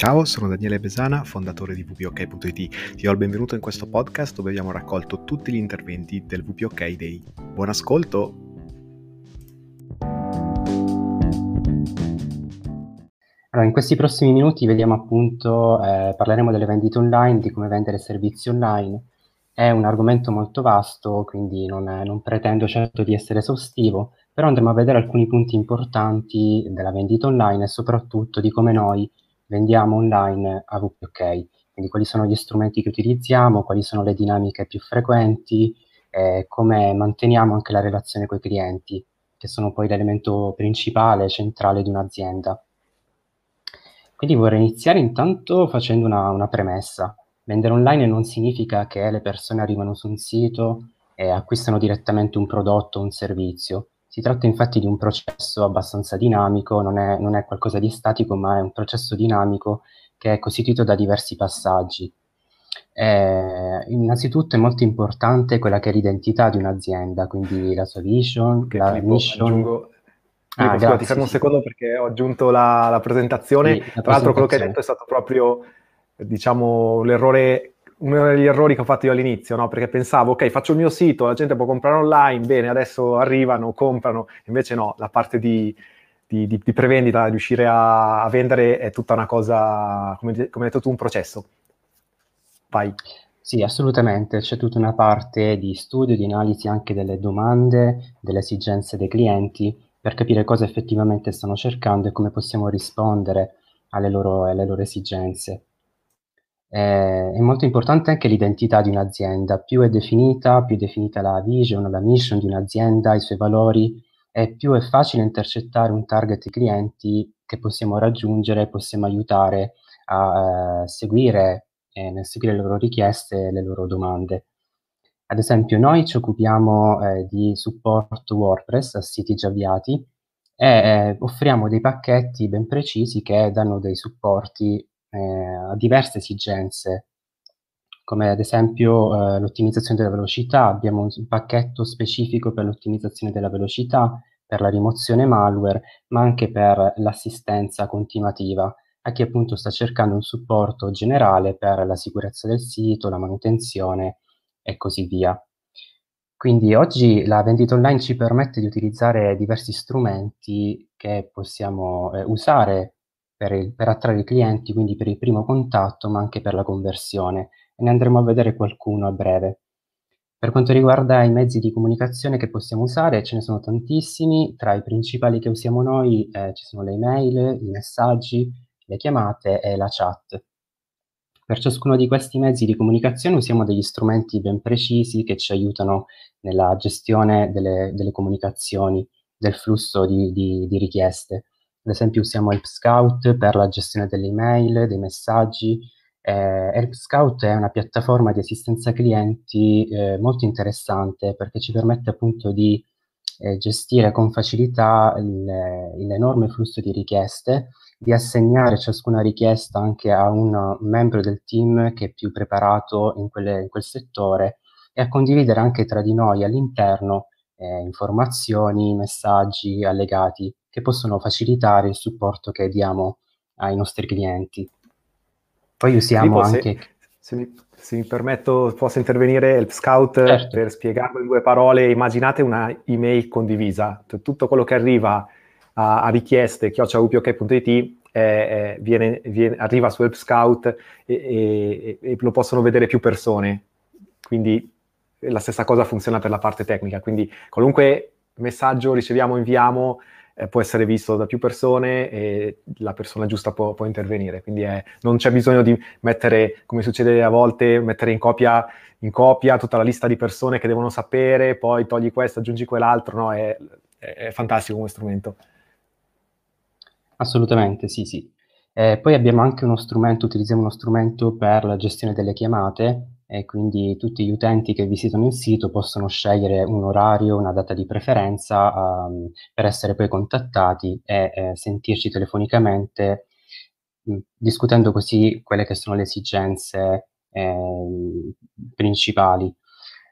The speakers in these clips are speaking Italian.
Ciao, sono Daniele Besana, fondatore di VPOK.it. Ti do il benvenuto in questo podcast dove abbiamo raccolto tutti gli interventi del VPOK Day. Buon ascolto! Allora, in questi prossimi minuti vediamo appunto, eh, parleremo delle vendite online, di come vendere servizi online. È un argomento molto vasto, quindi non, non pretendo certo di essere esaustivo, però andremo a vedere alcuni punti importanti della vendita online e soprattutto di come noi vendiamo online a VPOK, quindi quali sono gli strumenti che utilizziamo, quali sono le dinamiche più frequenti, eh, come manteniamo anche la relazione con i clienti, che sono poi l'elemento principale, centrale di un'azienda. Quindi vorrei iniziare intanto facendo una, una premessa. Vendere online non significa che le persone arrivano su un sito e acquistano direttamente un prodotto o un servizio. Si tratta infatti di un processo abbastanza dinamico, non è, non è qualcosa di statico, ma è un processo dinamico che è costituito da diversi passaggi. Eh, innanzitutto è molto importante quella che è l'identità di un'azienda, quindi la sua vision, che la Filippo, mission. Aggiungo... Ah, grazie, ti fermo un sì. secondo perché ho aggiunto la, la presentazione. Sì, la Tra l'altro quello che hai detto è stato proprio, diciamo, l'errore, uno degli errori che ho fatto io all'inizio, no? Perché pensavo, ok, faccio il mio sito, la gente può comprare online, bene, adesso arrivano, comprano. Invece no, la parte di, di, di- di prevendita, riuscire a, a vendere è tutta una cosa, come, come hai detto tu, un processo. Vai. Sì, assolutamente, c'è tutta una parte di studio, di analisi anche delle domande, delle esigenze dei clienti per capire cosa effettivamente stanno cercando e come possiamo rispondere alle loro, alle loro esigenze. Eh, è molto importante anche l'identità di un'azienda, più è definita, più è definita la vision, la mission di un'azienda, i suoi valori, e più è facile intercettare un target clienti che possiamo raggiungere, possiamo aiutare a eh, seguire, eh, nel seguire le loro richieste e le loro domande. Ad esempio, noi ci occupiamo eh, di supporto WordPress a siti già avviati e eh, offriamo dei pacchetti ben precisi che danno dei supporti eh, a diverse esigenze, come ad esempio eh, l'ottimizzazione della velocità. Abbiamo un, pacchetto specifico per l'ottimizzazione della velocità, per la rimozione malware, ma anche per l'assistenza continuativa a chi appunto sta cercando un supporto generale per la sicurezza del sito, la manutenzione e così via. Quindi oggi la vendita online ci permette di utilizzare diversi strumenti che possiamo eh, usare per, il- per attrarre i clienti, quindi per il primo contatto, ma anche per la conversione. E ne andremo a vedere qualcuno a breve. Per quanto riguarda i mezzi di comunicazione che possiamo usare, ce ne sono tantissimi. Tra i principali che usiamo noi eh, ci sono le email, i messaggi, le chiamate e la chat. Per ciascuno di questi mezzi di comunicazione usiamo degli strumenti ben precisi che ci aiutano nella gestione delle, delle comunicazioni, del flusso di, di- di richieste. Ad esempio usiamo Help Scout per la gestione delle email, dei messaggi. Eh, Help Scout è una piattaforma di assistenza clienti eh, molto interessante perché ci permette appunto di eh, gestire con facilità il- l'enorme flusso di richieste di assegnare ciascuna richiesta anche a un membro del team che è più preparato in, quelle- in quel settore e a condividere anche tra di noi all'interno eh, informazioni, messaggi, allegati che possono facilitare il supporto che diamo ai nostri clienti. Poi usiamo se, anche... se mi, se mi permetto, posso intervenire Help Scout Certo. per spiegarlo in due parole. Immaginate una email condivisa, tutto quello che arriva a, a richieste chiocciaupok.it eh, eh, viene, viene- arriva su Help Scout e, e- e lo possono vedere più persone. Quindi la stessa cosa funziona per la parte tecnica. Quindi qualunque messaggio riceviamo, inviamo, eh, può essere visto da più persone e la persona giusta può, può intervenire. Quindi è- non c'è bisogno di mettere, come succede a volte, mettere in copia, in copia tutta la lista di persone che devono sapere, poi togli questo, aggiungi quell'altro. No, è, è- è fantastico come strumento. Assolutamente, sì, sì. Eh, poi abbiamo anche uno strumento, utilizziamo uno strumento per la gestione delle chiamate e quindi tutti gli utenti che visitano il sito possono scegliere un orario, una data di preferenza, ehm, per essere poi contattati e eh, sentirci telefonicamente, mh, discutendo così quelle che sono le esigenze ehm, principali.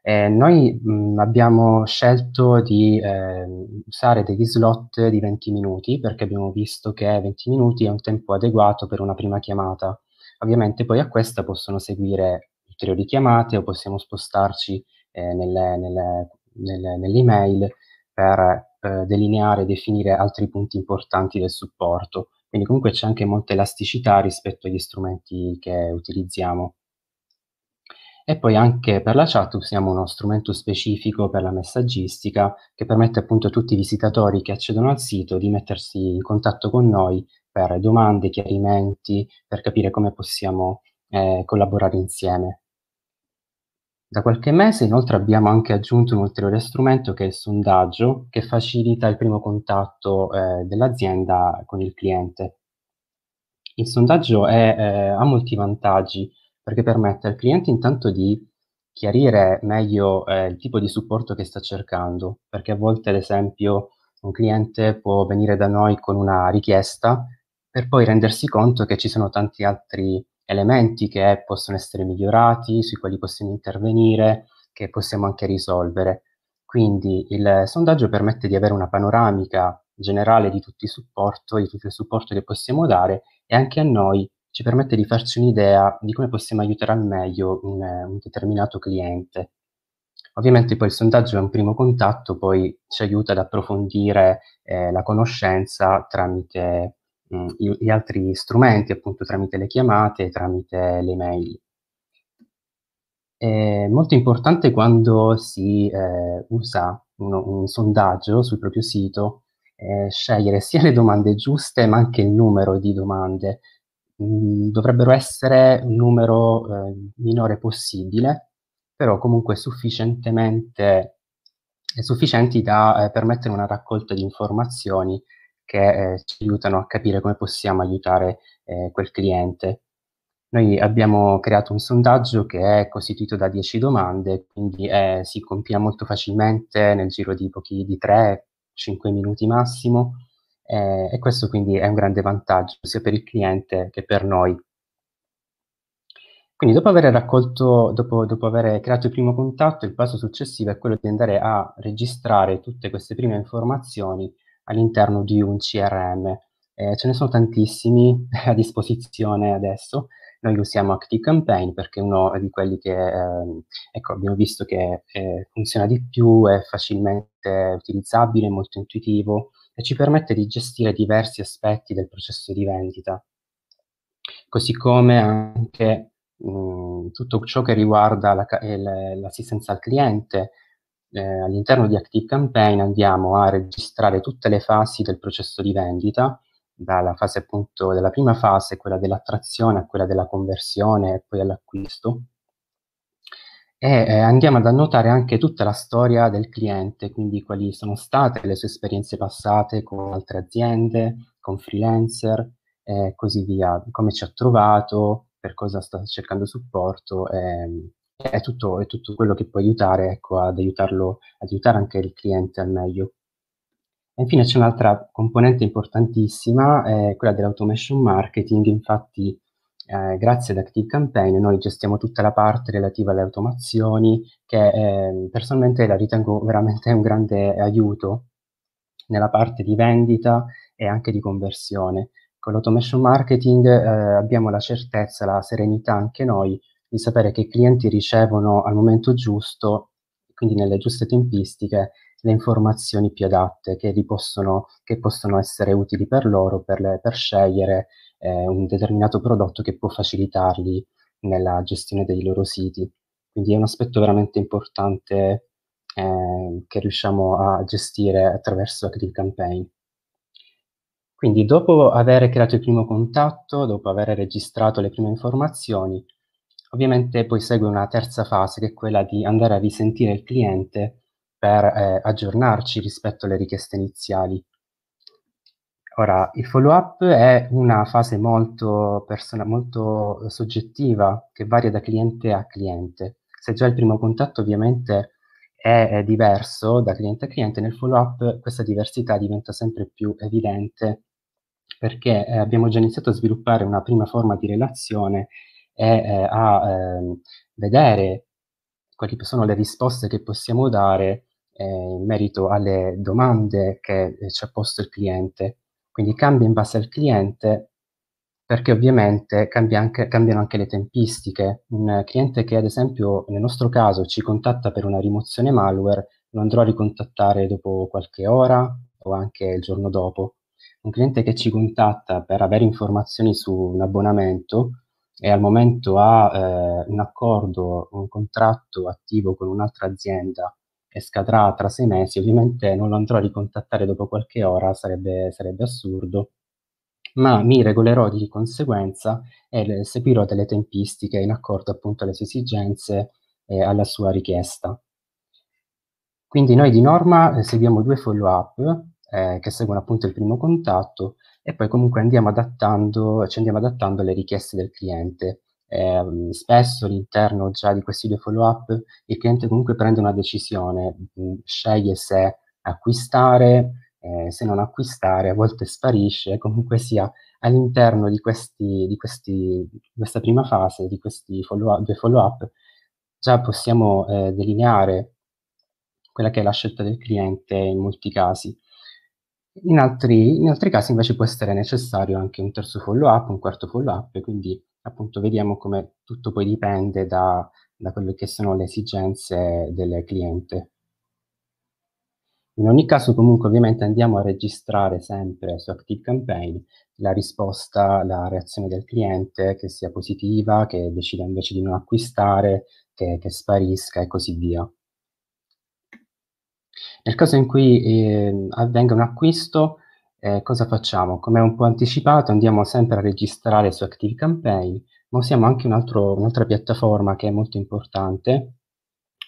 Eh, noi mh, abbiamo scelto di eh, usare degli slot di 20 minuti perché abbiamo visto che 20 minuti è un tempo adeguato per una prima chiamata. Ovviamente poi a questa possono seguire ulteriori chiamate o possiamo spostarci eh, nelle, nelle, nelle, nell'email per eh, delineare e definire altri punti importanti del supporto. Quindi comunque c'è anche molta elasticità rispetto agli strumenti che utilizziamo. E poi anche per la chat usiamo uno strumento specifico per la messaggistica che permette appunto a tutti i visitatori che accedono al sito di mettersi in contatto con noi per domande, chiarimenti, per capire come possiamo eh, collaborare insieme. Da qualche mese inoltre abbiamo anche aggiunto un ulteriore strumento che è il sondaggio, che facilita il primo contatto eh, dell'azienda con il cliente. Il sondaggio è, eh, ha molti vantaggi perché permette al cliente intanto di chiarire meglio eh, il tipo di supporto che sta cercando, perché a volte ad esempio un cliente può venire da noi con una richiesta per poi rendersi conto che ci sono tanti altri elementi che possono essere migliorati, sui quali possiamo intervenire, che possiamo anche risolvere. Quindi il sondaggio permette di avere una panoramica generale di tutti i supporti, di tutto il supporto che possiamo dare e anche a noi ci permette di farci un'idea di come possiamo aiutare al meglio un, un determinato cliente. Ovviamente poi il sondaggio è un primo contatto, poi ci aiuta ad approfondire eh, la conoscenza tramite mh, gli altri strumenti, appunto tramite le chiamate, tramite le mail. È molto importante quando si eh, usa uno, un sondaggio sul proprio sito eh, scegliere sia le domande giuste ma anche il numero di domande. Mm, dovrebbero essere un numero eh, minore possibile, però comunque sufficientemente sufficienti da eh, permettere una raccolta di informazioni che eh, ci aiutano a capire come possiamo aiutare eh, quel cliente. Noi abbiamo creato un sondaggio che è costituito da 10 domande, quindi eh, si compila molto facilmente nel giro di pochi di 3-5 minuti massimo eh, e questo quindi è un grande vantaggio sia per il cliente che per noi. Quindi dopo aver raccolto, dopo, dopo aver creato il primo contatto, il passo successivo è quello di andare a registrare tutte queste prime informazioni all'interno di un CRM. Eh, ce ne sono tantissimi a disposizione adesso. Noi usiamo ActiveCampaign perché è uno di quelli che eh, ecco, abbiamo visto che eh, funziona di più, è facilmente utilizzabile, molto intuitivo e ci permette di gestire diversi aspetti del processo di vendita. Così come anche mh, tutto ciò che riguarda la, l'assistenza al cliente, eh, all'interno di ActiveCampaign andiamo a registrare tutte le fasi del processo di vendita, dalla fase appunto della prima fase, quella dell'attrazione, a quella della conversione e poi all'acquisto. E eh, andiamo ad annotare anche tutta la storia del cliente, quindi quali sono state le sue esperienze passate con altre aziende, con freelancer e così via, come ci ha trovato, per cosa sta cercando supporto. E, è tutto, è tutto quello che può aiutare ecco, ad aiutarlo, ad aiutare anche il cliente al meglio. E infine c'è un'altra componente importantissima, è quella dell'automation marketing, infatti eh, grazie ad ActiveCampaign noi gestiamo tutta la parte relativa alle automazioni che eh, personalmente la ritengo veramente un grande aiuto nella parte di vendita e anche di conversione. Con l'automation marketing eh, abbiamo la certezza, la serenità anche noi di sapere che i clienti ricevono al momento giusto, quindi nelle giuste tempistiche, le informazioni più adatte che, possono, che possono, essere utili per loro per, le, per scegliere eh, un determinato prodotto che può facilitargli nella gestione dei loro siti. Quindi è un aspetto veramente importante eh, che riusciamo a gestire attraverso Active Campaign. Quindi dopo aver creato il primo contatto, dopo aver registrato le prime informazioni, Ovviamente poi segue una terza fase che è quella di andare a risentire il cliente per eh, aggiornarci rispetto alle richieste iniziali. Ora, il follow-up è una fase molto, persona- molto soggettiva che varia da cliente a cliente. Se già il primo contatto ovviamente è, è diverso da cliente a cliente, nel follow-up questa diversità diventa sempre più evidente perché eh, abbiamo già iniziato a sviluppare una prima forma di relazione e eh, a eh, vedere quali sono le risposte che possiamo dare eh, in merito alle domande che eh, ci ha posto il cliente. Quindi cambia in base al cliente perché ovviamente cambia anche, cambiano anche le tempistiche. Un cliente che ad esempio nel nostro caso ci contatta per una rimozione malware lo andrò a ricontattare dopo qualche ora o anche il giorno dopo. Un cliente che ci contatta per avere informazioni su un abbonamento e al momento ha eh, un accordo, un contratto attivo con un'altra azienda e scadrà tra sei mesi, ovviamente non lo andrò a ricontattare dopo qualche ora, sarebbe, sarebbe assurdo, ma mi regolerò di conseguenza e seguirò delle tempistiche in accordo appunto alle sue esigenze e alla sua richiesta. Quindi noi di norma eh, seguiamo due follow-up eh, che seguono appunto il primo contatto e poi comunque andiamo adattando, ci andiamo adattando alle richieste del cliente. Eh, spesso all'interno già di questi due follow-up il cliente comunque prende una decisione, mm, sceglie se acquistare, eh, se non acquistare, a volte sparisce, comunque sia all'interno di, questi, di, questi, di questa prima fase, di questi follow-up, due follow-up, già possiamo eh, delineare quella che è la scelta del cliente in molti casi. In altri, in altri casi invece può essere necessario anche un terzo follow-up, un quarto follow-up, quindi appunto vediamo come tutto poi dipende da, da quelle che sono le esigenze del cliente. In ogni caso comunque ovviamente andiamo a registrare sempre su ActiveCampaign la risposta, la reazione del cliente, che sia positiva, che decida invece di non acquistare, che, che sparisca e così via. Nel caso in cui eh, avvenga un acquisto, eh, cosa facciamo? Come un po' anticipato, andiamo sempre a registrare su ActiveCampaign, ma usiamo anche un altro, un'altra piattaforma che è molto importante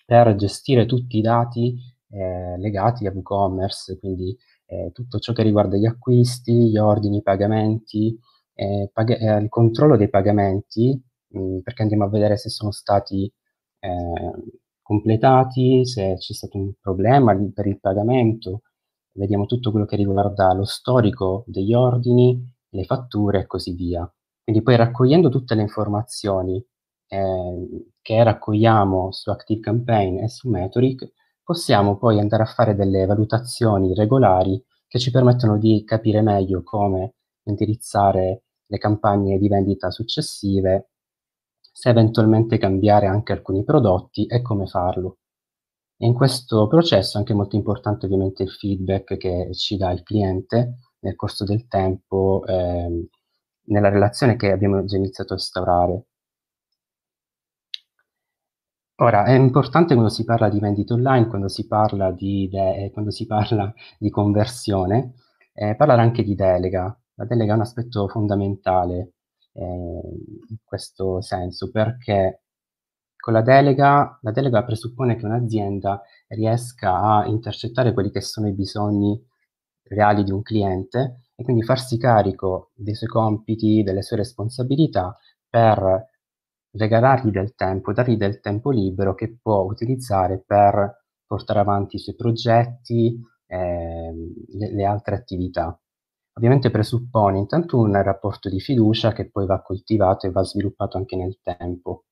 per gestire tutti i dati eh, legati a WooCommerce, quindi eh, tutto ciò che riguarda gli acquisti, gli ordini, i pagamenti, eh, pag- eh, il controllo dei pagamenti, mh, mm, perché andiamo a vedere se sono stati eh, completati, se c'è stato un problema per il pagamento, vediamo tutto quello che riguarda lo storico degli ordini, le fatture e così via. Quindi poi raccogliendo tutte le informazioni eh, che raccogliamo su ActiveCampaign e su Metric, possiamo poi andare a fare delle valutazioni regolari che ci permettono di capire meglio come indirizzare le campagne di vendita successive se eventualmente cambiare anche alcuni prodotti e come farlo. E in questo processo è anche molto importante ovviamente il feedback che ci dà il cliente nel corso del tempo, ehm, nella relazione che abbiamo già iniziato a instaurare. Ora, è importante quando si parla di vendita online, quando si parla di, de- quando si parla di conversione, eh, parlare anche di delega. La delega è un aspetto fondamentale eh, in questo senso, perché con la delega, la delega presuppone che un'azienda riesca a intercettare quelli che sono i bisogni reali di un cliente e quindi farsi carico dei suoi compiti, delle sue responsabilità per regalargli del tempo, dargli del tempo libero che può utilizzare per portare avanti i suoi progetti, eh, le, le altre attività. Ovviamente presuppone intanto un rapporto di fiducia che poi va coltivato e va sviluppato anche nel tempo.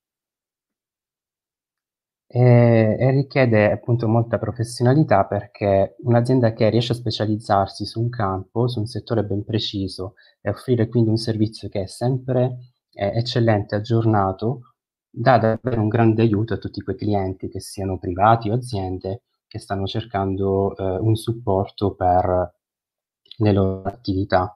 E, e richiede appunto molta professionalità perché un'azienda che riesce a specializzarsi su un campo, su un settore ben preciso e offrire quindi un servizio che è sempre eh, eccellente, aggiornato, dà davvero un grande aiuto a tutti quei clienti, che siano privati o aziende, che stanno cercando eh, un supporto per le loro attività.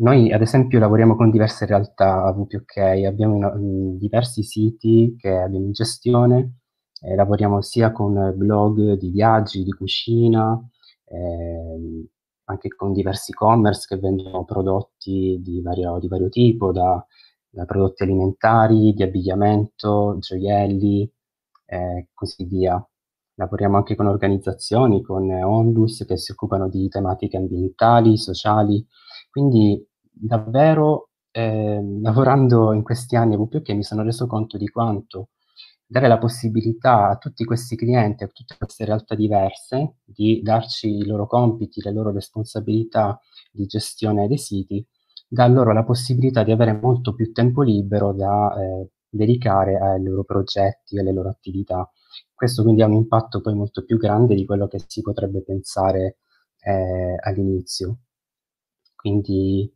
Noi ad esempio lavoriamo con diverse realtà VPOK, abbiamo in, diversi siti che abbiamo in gestione, eh, lavoriamo sia con blog di viaggi, di cucina, eh, anche con diversi e-commerce che vendono prodotti di vario, di vario tipo, da, da, prodotti alimentari, di abbigliamento, gioielli e eh, così via. Lavoriamo anche con organizzazioni, con Onlus che si occupano di tematiche ambientali, sociali, quindi davvero eh, lavorando in questi anni a WPOK mi sono reso conto di quanto dare la possibilità a tutti questi clienti, a tutte queste realtà diverse, di darci i loro compiti, le loro responsabilità di gestione dei siti, dà loro la possibilità di avere molto più tempo libero da eh, dedicare ai loro progetti, alle loro attività. Questo quindi ha un impatto poi molto più grande di quello che si potrebbe pensare eh, all'inizio. Quindi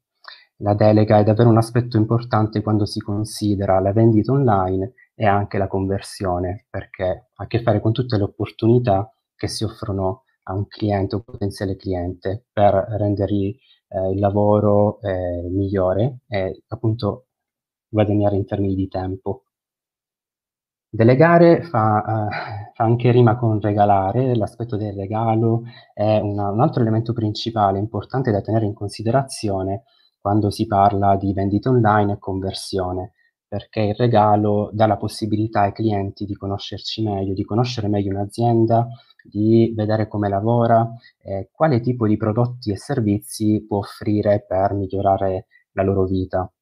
la delega è davvero un aspetto importante quando si considera la vendita online e anche la conversione, perché ha a che fare con tutte le opportunità che si offrono a un cliente o potenziale cliente per rendergli eh, il lavoro eh, migliore e appunto guadagnare in termini di tempo. Delegare fa, uh, fa, anche rima con regalare, l'aspetto del regalo è una, un altro elemento principale, importante da tenere in considerazione quando si parla di vendita online e conversione, perché il regalo dà la possibilità ai clienti di conoscerci meglio, di conoscere meglio un'azienda, di vedere come lavora, eh, quale tipo di prodotti e servizi può offrire per migliorare la loro vita.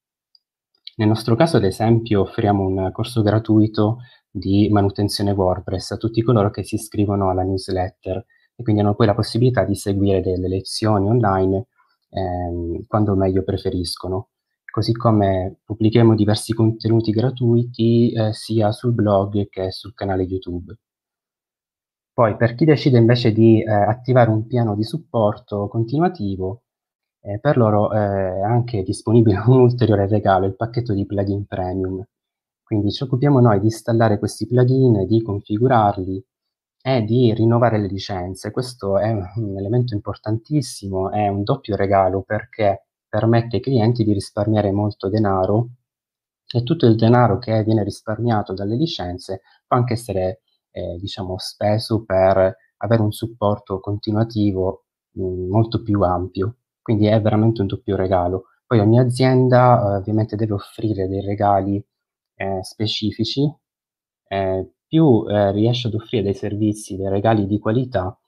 Nel nostro caso, ad esempio, offriamo un corso gratuito di manutenzione WordPress a tutti coloro che si iscrivono alla newsletter e quindi hanno poi la possibilità di seguire delle lezioni online ehm, quando meglio preferiscono. Così come pubblichiamo diversi contenuti gratuiti eh, sia sul blog che sul canale YouTube. Poi per chi decide invece di eh, attivare un piano di supporto continuativo, eh, per loro eh, è anche disponibile un ulteriore regalo, il pacchetto di plugin premium. Quindi ci occupiamo noi di installare questi plugin, di configurarli e di rinnovare le licenze. Questo è un elemento importantissimo, è un doppio regalo perché permette ai clienti di risparmiare molto denaro e tutto il denaro che viene risparmiato dalle licenze può anche essere eh, diciamo, speso per avere un supporto continuativo mh, molto più ampio. Quindi è veramente un doppio regalo. Poi ogni azienda eh, ovviamente deve offrire dei regali eh, specifici, eh, più eh, riesce ad offrire dei servizi, dei regali di qualità,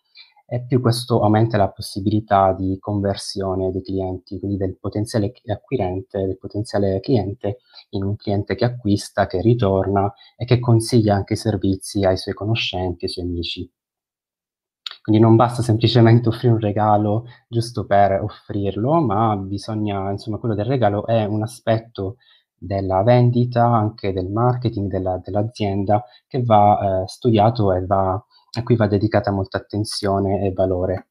e più questo aumenta la possibilità di conversione dei clienti, quindi del potenziale acquirente, del potenziale cliente in un cliente che acquista, che ritorna e che consiglia anche i servizi ai suoi conoscenti, ai suoi amici. Quindi non basta semplicemente offrire un regalo giusto per offrirlo, ma bisogna, insomma, quello del regalo è un aspetto della vendita, anche del marketing della, dell'azienda che va eh, studiato e va, a cui va dedicata molta attenzione e valore.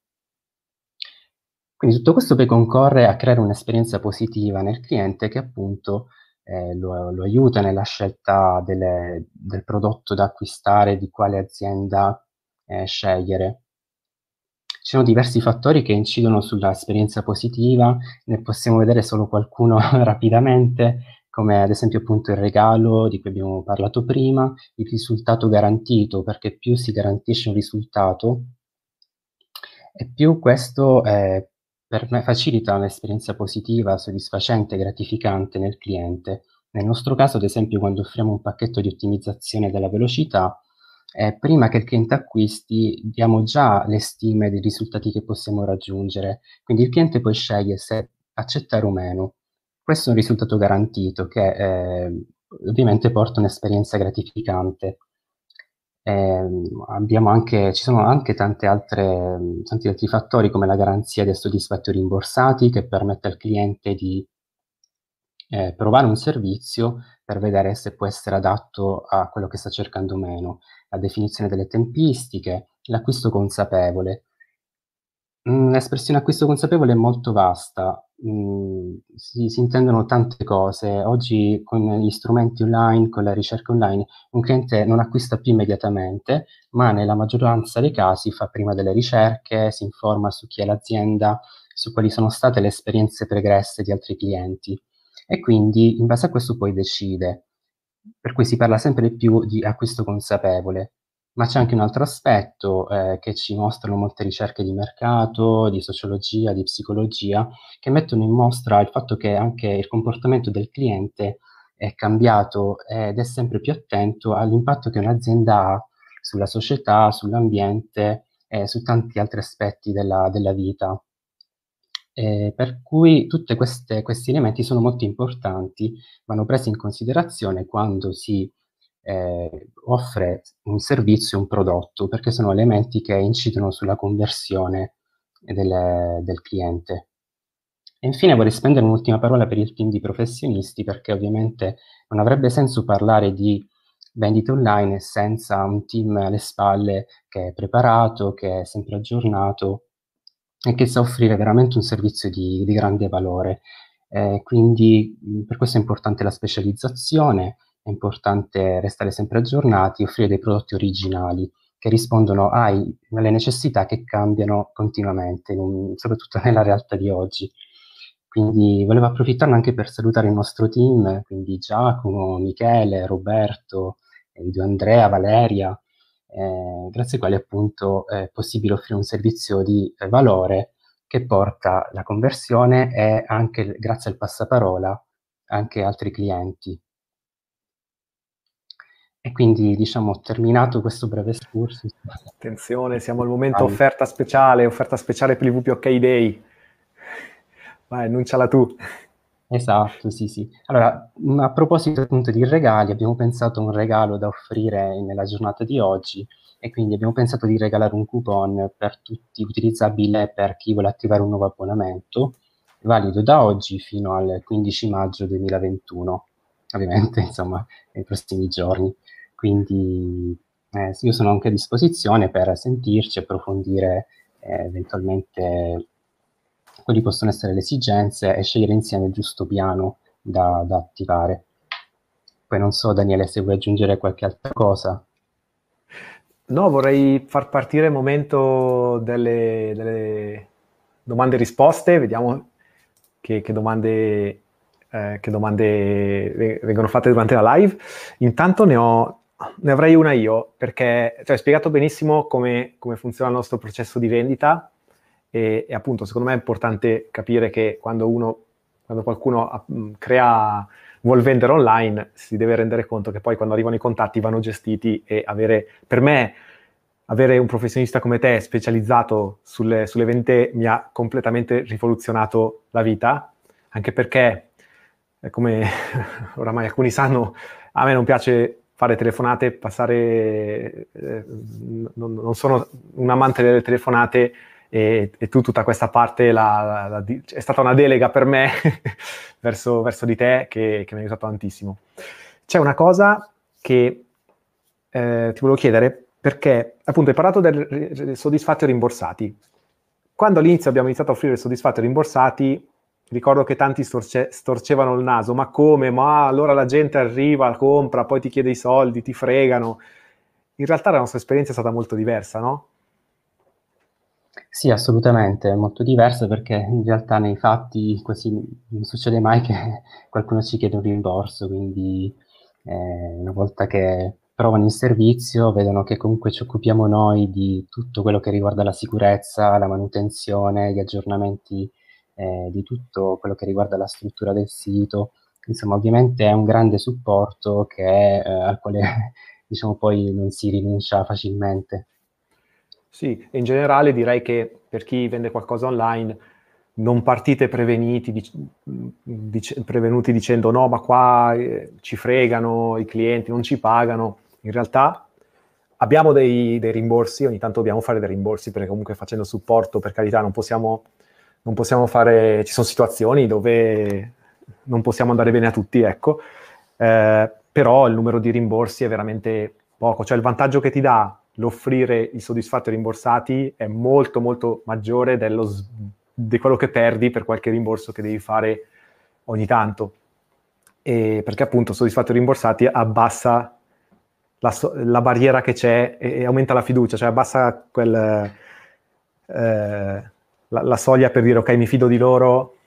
Quindi tutto questo poi concorre a creare un'esperienza positiva nel cliente che appunto eh, lo, lo, aiuta nella scelta delle, del prodotto da acquistare, di quale azienda eh, scegliere. Ci sono diversi fattori che incidono sull'esperienza positiva, ne possiamo vedere solo qualcuno rapidamente come ad esempio appunto il regalo di cui abbiamo parlato prima, il risultato garantito, perché più si garantisce un risultato e più questo eh, per me facilita un'esperienza positiva, soddisfacente, gratificante nel cliente. Nel nostro caso, ad esempio, quando offriamo un pacchetto di ottimizzazione della velocità, eh, prima che il cliente acquisti diamo già le stime dei risultati che possiamo raggiungere, quindi il cliente poi sceglie se accettare o meno. Questo è un risultato garantito che eh, ovviamente porta un'esperienza gratificante. Eh, anche, ci sono anche altre, tanti altri fattori come la garanzia dei soddisfatti rimborsati che permette al cliente di eh, provare un servizio per vedere se può essere adatto a quello che sta cercando o meno, la definizione delle tempistiche, l'acquisto consapevole. L'espressione acquisto consapevole è molto vasta, mm, si, si, intendono tante cose. Oggi con gli strumenti online, con la ricerca online, un cliente non acquista più immediatamente, ma nella maggioranza dei casi fa prima delle ricerche, si informa su chi è l'azienda, su quali sono state le esperienze pregresse di altri clienti e quindi in base a questo poi decide. Per cui si parla sempre più di acquisto consapevole. Ma c'è anche un altro aspetto eh, che ci mostrano molte ricerche di mercato, di sociologia, di psicologia, che mettono in mostra il fatto che anche il comportamento del cliente è cambiato ed è sempre più attento all'impatto che un'azienda ha sulla società, sull'ambiente e su tanti altri aspetti della, della vita. Eh, per cui tutti questi elementi sono molto importanti, vanno presi in considerazione quando si eh, offre un servizio, un prodotto, perché sono elementi che incidono sulla conversione del, del cliente. E infine vorrei spendere un'ultima parola per il team di professionisti, perché ovviamente non avrebbe senso parlare di vendita online senza un team alle spalle che è preparato, che è sempre aggiornato e che sa offrire veramente un servizio di, di grande valore. Eh, quindi per questo è importante la specializzazione, è importante restare sempre aggiornati, offrire dei prodotti originali che rispondono ai, alle necessità che cambiano continuamente, in, soprattutto nella realtà di oggi. Quindi volevo approfittarne anche per salutare il nostro team, quindi Giacomo, Michele, Roberto, eh, Andrea, Valeria, eh, grazie ai quali appunto è possibile offrire un servizio di eh, valore che porta la conversione e anche grazie al passaparola anche altri clienti. E quindi, diciamo, ho terminato questo breve excursus. Attenzione, siamo al momento Vai. offerta speciale, offerta speciale per il WPOK Day. Vai, annunciala tu. Esatto, sì, sì. Allora, a proposito appunto di regali, abbiamo pensato a un regalo da offrire nella giornata di oggi e quindi abbiamo pensato di regalare un coupon per tutti, utilizzabile per chi vuole attivare un nuovo abbonamento, valido da oggi fino al 15 maggio 2021, ovviamente, insomma, nei prossimi giorni. Quindi eh, io sono anche a disposizione per sentirci, approfondire eh, eventualmente quali possono essere le esigenze e scegliere insieme il giusto piano da, da attivare. Poi non so, Daniele, se vuoi aggiungere qualche altra cosa. No, vorrei far partire il momento delle, delle domande e risposte, vediamo che, che domande eh, che domande vengono fatte durante la live. Intanto ne, ho, ne avrei una io, perché cioè, hai spiegato benissimo come, come, funziona il nostro processo di vendita e, e, appunto secondo me è importante capire che quando, uno, quando qualcuno uh, crea, vuol vendere online, si deve rendere conto che poi quando arrivano i contatti vanno gestiti e avere, per me, avere un professionista come te specializzato sulle, sulle vendite mi ha completamente rivoluzionato la vita, anche perché come oramai alcuni sanno, a me non piace fare telefonate, passare, eh, non, non, sono un amante delle telefonate e, e tu tutta questa parte la, la, la, è stata una delega per me verso, verso, di te che, che, mi ha aiutato tantissimo. C'è una cosa che eh, ti volevo chiedere perché appunto hai parlato del, soddisfatti o rimborsati. Quando all'inizio abbiamo iniziato a offrire soddisfatti o rimborsati, ricordo che tanti storce- storcevano il naso, ma come? Ma allora la gente arriva, compra, poi ti chiede i soldi, ti fregano. In realtà la nostra esperienza è stata molto diversa, no? Sì, assolutamente, molto diversa perché in realtà nei fatti quasi non succede mai che qualcuno ci chiede un rimborso, quindi eh, una volta che provano il servizio vedono che comunque ci occupiamo noi di tutto quello che riguarda la sicurezza, la manutenzione, gli aggiornamenti eh, di tutto quello che riguarda la struttura del sito. Insomma, ovviamente è un grande supporto che, eh, al quale diciamo poi non si rinuncia facilmente. Sì, in generale direi che per chi vende qualcosa online non partite dic- dic- prevenuti dicendo no, ma qua eh, ci fregano i clienti, non ci pagano. In realtà abbiamo dei, dei, rimborsi, ogni tanto dobbiamo fare dei rimborsi perché comunque facendo supporto, per carità, non possiamo non possiamo fare, ci sono situazioni dove non possiamo andare bene a tutti, ecco, eh, però il numero di rimborsi è veramente poco, cioè il vantaggio che ti dà l'offrire i soddisfatti rimborsati è molto molto maggiore dello, di quello che perdi per qualche rimborso che devi fare ogni tanto. E perché appunto soddisfatti rimborsati abbassa la, la barriera che c'è e, e, aumenta la fiducia, cioè abbassa quel... Eh, la, la, soglia per dire ok, mi fido di loro,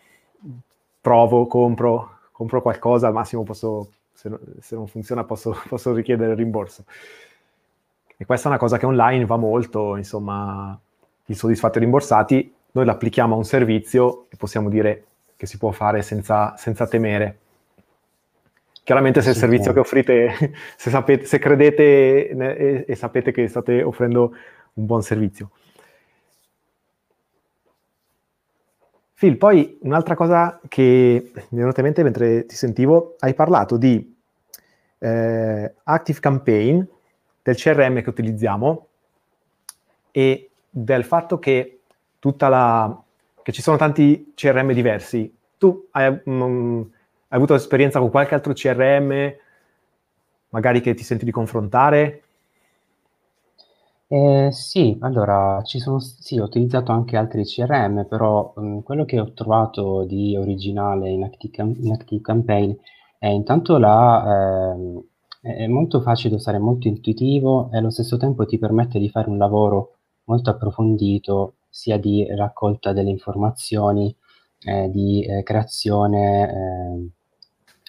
provo, compro, compro qualcosa, al massimo posso, se, no, se non funziona posso, posso, richiedere il rimborso. E questa è una cosa che online va molto, insomma, i soddisfatti rimborsati, noi l'applichiamo a un servizio e possiamo dire che si può fare senza, senza temere. Chiaramente se il servizio che offrite, se, sapete, se credete e, e sapete che state offrendo un buon servizio. Phil, poi un'altra cosa che mi è venuta in mente mentre ti sentivo, hai parlato di eh, Active Campaign, del CRM che utilizziamo e del fatto che la, che ci sono tanti CRM diversi. Tu hai, um, hai avuto esperienza con qualche altro CRM, magari che ti senti di confrontare? Eh, sì, allora, ci sono, sì, ho utilizzato anche altri CRM, però mh, quello che ho trovato di originale in Active, in Active Campaign è intanto la, ehm, è molto facile da usare, molto intuitivo e allo stesso tempo ti permette di fare un lavoro molto approfondito, sia di raccolta delle informazioni, eh, di eh, creazione eh,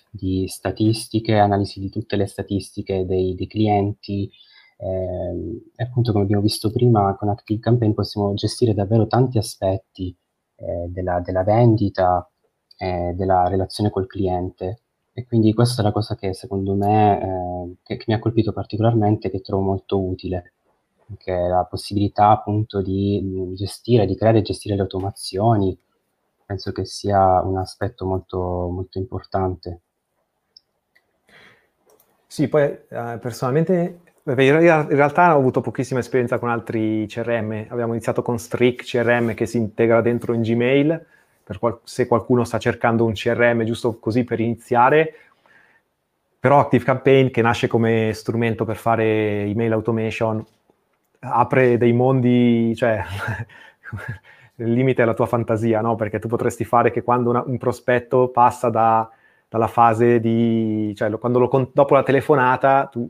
di statistiche, analisi di tutte le statistiche dei, dei clienti. Eh, e appunto, come abbiamo visto prima, con Active Campaign possiamo gestire davvero tanti aspetti eh, della, della, vendita, eh, della relazione col cliente. E quindi questa è la cosa che secondo me eh, che, che mi ha colpito particolarmente, che trovo molto utile che è la possibilità appunto di gestire, di creare e gestire le automazioni, penso che sia un aspetto molto, molto importante. Sì, poi eh, personalmente, in realtà ho avuto pochissima esperienza con altri CRM, abbiamo iniziato con Streak CRM che si integra dentro in Gmail, qual- se qualcuno sta cercando un CRM giusto così per iniziare, però ActiveCampaign che nasce come strumento per fare email automation apre dei mondi, cioè il limite è la tua fantasia, no? Perché tu potresti fare che quando una, un prospetto passa da, dalla fase di, cioè lo, lo, dopo la telefonata, tu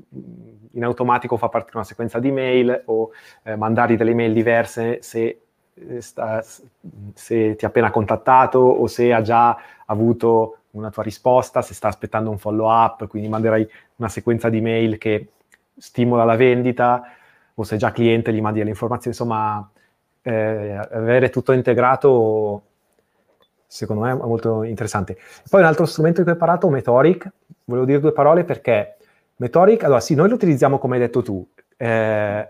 in automatico fa partire una sequenza di mail o eh, mandare delle mail diverse se, eh, sta, se ti ha appena contattato o se ha già avuto una tua risposta, se sta aspettando un follow up, quindi manderai una sequenza di mail che stimola la vendita o se già cliente gli mandi le informazioni, insomma, eh, avere tutto integrato secondo me è molto interessante. Poi un altro strumento che ho imparato, Metoric, volevo dire due parole perché Metoric, allora sì, noi lo utilizziamo come hai detto tu, eh,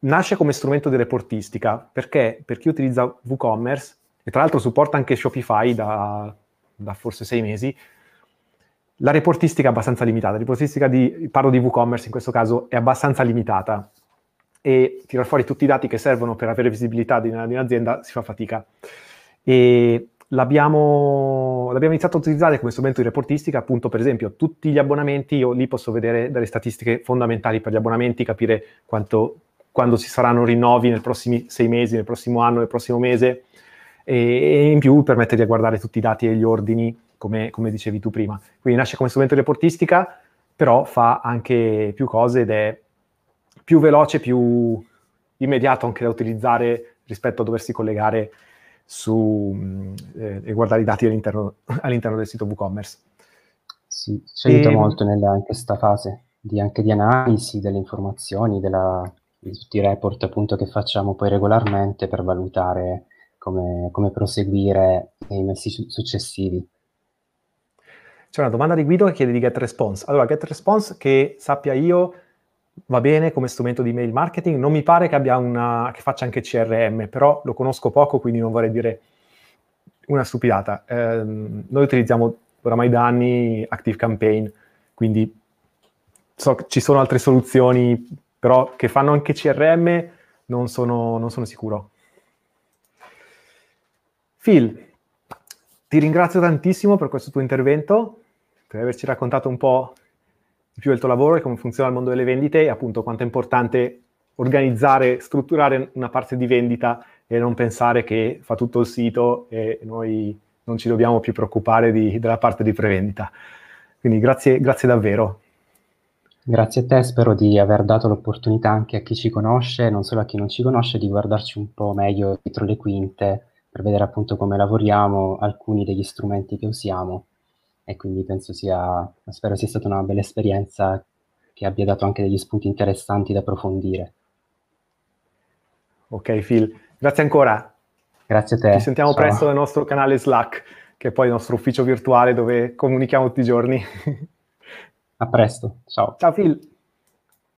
nasce come strumento di reportistica, perché? Per chi utilizza WooCommerce, e tra l'altro supporta anche Shopify da, da forse sei mesi, la reportistica è abbastanza limitata, la reportistica di, parlo di WooCommerce in questo caso, è abbastanza limitata. E tirare fuori tutti i dati che servono per avere visibilità di, di un'azienda si fa fatica. E l'abbiamo, l'abbiamo, iniziato a utilizzare come strumento di reportistica, appunto per esempio tutti gli abbonamenti, io lì posso vedere delle statistiche fondamentali per gli abbonamenti, capire quanto, quando ci saranno rinnovi nei prossimi sei mesi, nel prossimo anno, nel prossimo mese, e, e in più permette di guardare tutti i dati e gli ordini, come, come dicevi tu prima. Quindi nasce come strumento di reportistica, però fa anche più cose ed è più veloce, più immediato anche da utilizzare rispetto a doversi collegare su, mm, eh, e guardare i dati all'interno, all'interno, del sito WooCommerce. Sì, ci aiuta e... molto nella, in questa fase di, anche di analisi delle informazioni, della, di tutti i report appunto che facciamo poi regolarmente per valutare come, come proseguire nei mesi su- successivi. C'è una domanda di Guido che chiede di GetResponse. Allora, GetResponse, che sappia io, va bene come strumento di mail marketing, non mi pare che, una, che faccia anche CRM, però lo conosco poco, quindi non vorrei dire una stupidata. Eh, noi utilizziamo oramai da anni Active Campaign, quindi so che ci sono altre soluzioni, però che fanno anche CRM, non sono, non sono sicuro. Phil, ti ringrazio tantissimo per questo tuo intervento, per averci raccontato un po' più del tuo lavoro e come funziona il mondo delle vendite e appunto quanto è importante organizzare, strutturare una parte di vendita e non pensare che fa tutto il sito e noi non ci dobbiamo più preoccupare di, della parte di prevendita. Quindi grazie, grazie davvero. Grazie a te, spero di aver dato l'opportunità anche a chi ci conosce, non solo a chi non ci conosce, di guardarci un po' meglio dietro le quinte per vedere appunto come lavoriamo, alcuni degli strumenti che usiamo e quindi penso sia, spero sia stata una bella esperienza che abbia dato anche degli spunti interessanti da approfondire. Ok Phil, grazie ancora. Grazie a te. Ci sentiamo Ciao. presto nel nostro canale Slack, che è poi il nostro ufficio virtuale dove comunichiamo tutti i giorni. A presto, ciao. Ciao Phil.